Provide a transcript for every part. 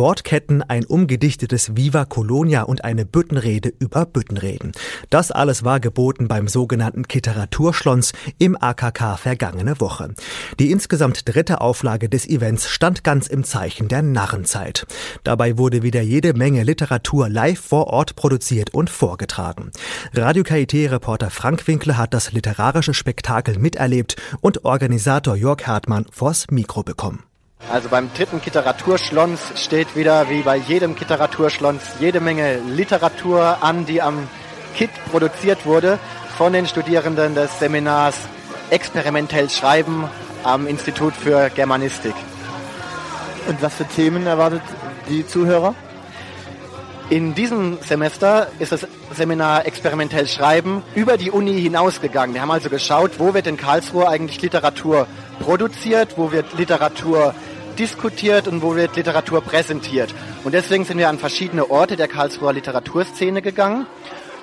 Wortketten, ein umgedichtetes Viva Colonia und eine Büttenrede über Büttenreden. Das alles war geboten beim sogenannten Kiteraturschlons im AKK vergangene Woche. Die insgesamt dritte Auflage des Events stand ganz im Zeichen der Narrenzeit. Dabei wurde wieder jede Menge Literatur live vor Ort produziert und vorgetragen. Radio KIT-Reporter Frank Winkler hat das literarische Spektakel miterlebt und Organisator Jörg Hartmann vors Mikro bekommen. Also beim dritten Literaturschlons steht wieder wie bei jedem Literaturschlons jede Menge Literatur an, die am KIT produziert wurde von den Studierenden des Seminars Experimentell Schreiben am Institut für Germanistik. Und was für Themen erwartet die Zuhörer? In diesem Semester ist das Seminar Experimentell Schreiben über die Uni hinausgegangen. Wir haben also geschaut, wo wird in Karlsruhe eigentlich Literatur produziert, wo wird Literatur diskutiert und wo wird Literatur präsentiert. Und deswegen sind wir an verschiedene Orte der Karlsruher Literaturszene gegangen.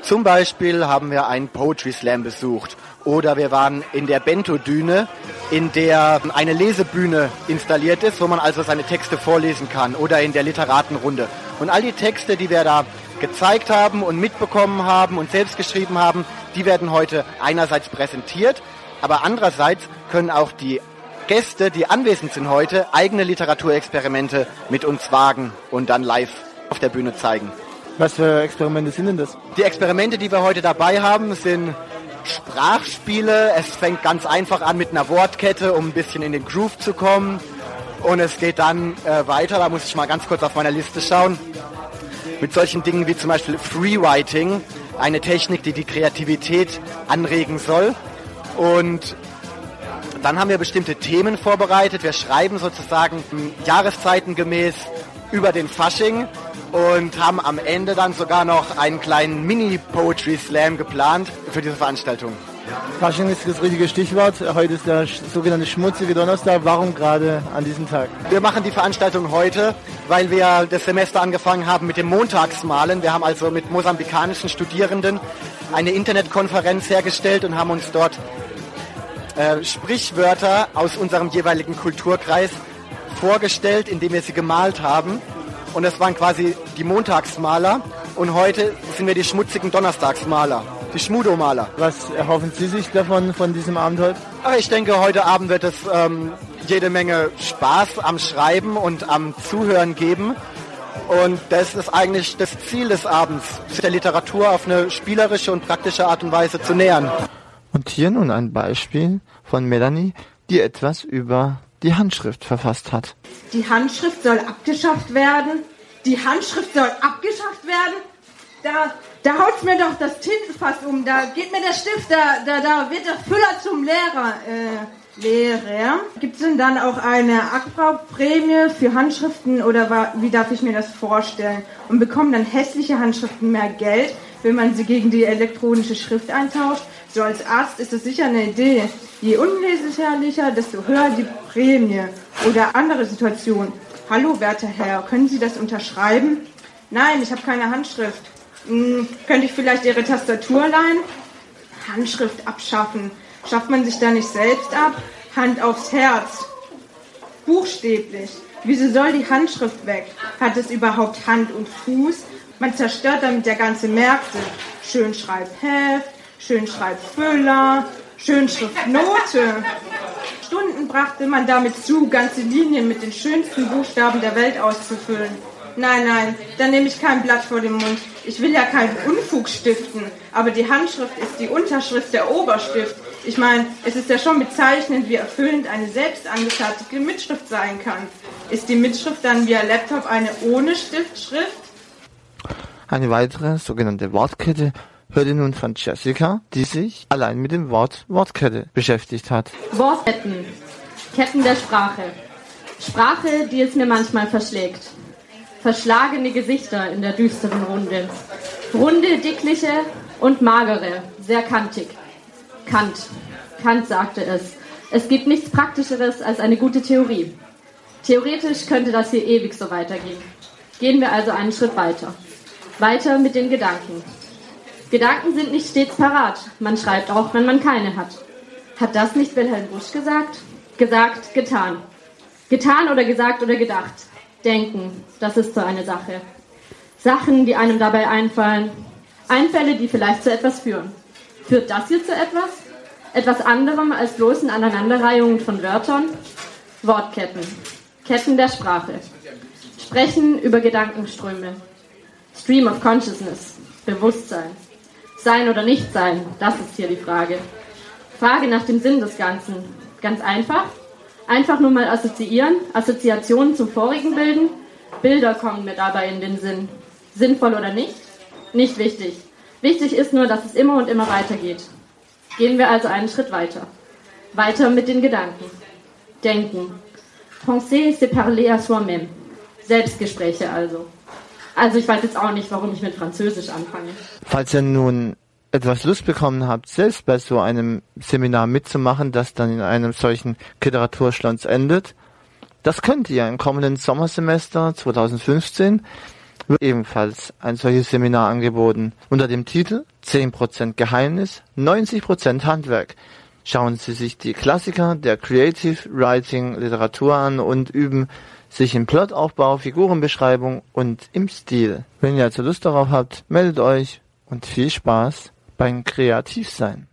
Zum Beispiel haben wir einen Poetry Slam besucht oder wir waren in der Bento-Düne, in der eine Lesebühne installiert ist, wo man also seine Texte vorlesen kann oder in der Literatenrunde. Und all die Texte, die wir da gezeigt haben und mitbekommen haben und selbst geschrieben haben, die werden heute einerseits präsentiert, aber andererseits können auch die Gäste, die anwesend sind heute, eigene Literaturexperimente mit uns wagen und dann live auf der Bühne zeigen. Was für Experimente sind denn das? Die Experimente, die wir heute dabei haben, sind Sprachspiele. Es fängt ganz einfach an mit einer Wortkette, um ein bisschen in den Groove zu kommen. Und es geht dann äh, weiter, da muss ich mal ganz kurz auf meiner Liste schauen, mit solchen Dingen wie zum Beispiel Freewriting, eine Technik, die die Kreativität anregen soll. Und dann haben wir bestimmte Themen vorbereitet. Wir schreiben sozusagen jahreszeitengemäß über den Fasching und haben am Ende dann sogar noch einen kleinen Mini-Poetry-Slam geplant für diese Veranstaltung. Fasching ist das richtige Stichwort. Heute ist der sogenannte schmutzige Donnerstag. Warum gerade an diesem Tag? Wir machen die Veranstaltung heute, weil wir das Semester angefangen haben mit dem Montagsmalen. Wir haben also mit mosambikanischen Studierenden eine Internetkonferenz hergestellt und haben uns dort äh, Sprichwörter aus unserem jeweiligen Kulturkreis vorgestellt, indem wir sie gemalt haben. Und das waren quasi die Montagsmaler. Und heute sind wir die schmutzigen Donnerstagsmaler, die Schmudomaler. Was erhoffen Sie sich davon, von diesem Abend heute? ich denke, heute Abend wird es ähm, jede Menge Spaß am Schreiben und am Zuhören geben. Und das ist eigentlich das Ziel des Abends, sich der Literatur auf eine spielerische und praktische Art und Weise zu nähern. Und hier nun ein Beispiel von Melanie, die etwas über die Handschrift verfasst hat. Die Handschrift soll abgeschafft werden. Die Handschrift soll abgeschafft werden. Da, da haut mir doch das Tintenfass um. Da geht mir der Stift, da, da, da wird der Füller zum Lehrer. Äh, Lehrer. Gibt es denn dann auch eine Abbau-Prämie für Handschriften oder wie darf ich mir das vorstellen? Und bekommen dann hässliche Handschriften mehr Geld, wenn man sie gegen die elektronische Schrift eintauscht? So als Arzt ist das sicher eine Idee. Je unleserlicher, desto höher die Prämie. Oder andere Situation. Hallo, werter Herr, können Sie das unterschreiben? Nein, ich habe keine Handschrift. Hm, könnte ich vielleicht Ihre Tastatur leihen? Handschrift abschaffen. Schafft man sich da nicht selbst ab? Hand aufs Herz. Buchstäblich. Wieso soll die Handschrift weg? Hat es überhaupt Hand und Fuß? Man zerstört damit der ganze Märkte. Schönschreibheft, Schönschreibfüller, Schönschriftnote. Stunden brachte man damit zu, ganze Linien mit den schönsten Buchstaben der Welt auszufüllen. Nein, nein, da nehme ich kein Blatt vor den Mund. Ich will ja keinen Unfug stiften, aber die Handschrift ist die Unterschrift der Oberstift. Ich meine, es ist ja schon bezeichnend, wie erfüllend eine selbst angefertigte Mitschrift sein kann. Ist die Mitschrift dann via Laptop eine ohne Stiftschrift? Eine weitere sogenannte Wortkette hört ihr nun von Jessica, die sich allein mit dem Wort Wortkette beschäftigt hat. Wortketten. Ketten der Sprache. Sprache, die es mir manchmal verschlägt. Verschlagene Gesichter in der düsteren Runde. Runde, dickliche und magere, sehr kantig. Kant. Kant sagte es. Es gibt nichts Praktischeres als eine gute Theorie. Theoretisch könnte das hier ewig so weitergehen. Gehen wir also einen Schritt weiter. Weiter mit den Gedanken. Gedanken sind nicht stets parat. Man schreibt auch, wenn man keine hat. Hat das nicht Wilhelm Busch gesagt? Gesagt, getan. Getan oder gesagt oder gedacht. Denken, das ist so eine Sache. Sachen, die einem dabei einfallen. Einfälle, die vielleicht zu etwas führen. Führt das hier zu etwas? Etwas anderem als bloßen Aneinanderreihungen von Wörtern? Wortketten. Ketten der Sprache. Sprechen über Gedankenströme. Stream of Consciousness. Bewusstsein. Sein oder nicht sein, das ist hier die Frage. Frage nach dem Sinn des Ganzen. Ganz einfach. Einfach nur mal assoziieren, Assoziationen zum vorigen bilden. Bilder kommen mir dabei in den Sinn. Sinnvoll oder nicht? Nicht wichtig. Wichtig ist nur, dass es immer und immer weitergeht. Gehen wir also einen Schritt weiter. Weiter mit den Gedanken. Denken. Penser, c'est parler à soi-même. Selbstgespräche also. Also ich weiß jetzt auch nicht, warum ich mit Französisch anfange. Falls ihr nun etwas Lust bekommen habt, selbst bei so einem Seminar mitzumachen, das dann in einem solchen Literaturschlons endet, das könnt ihr im kommenden Sommersemester 2015 wird ebenfalls ein solches Seminar angeboten unter dem Titel 10% Geheimnis, 90% Handwerk. Schauen Sie sich die Klassiker der Creative Writing Literatur an und üben sich im Plotaufbau, Figurenbeschreibung und im Stil. Wenn ihr also Lust darauf habt, meldet euch und viel Spaß beim Kreativsein.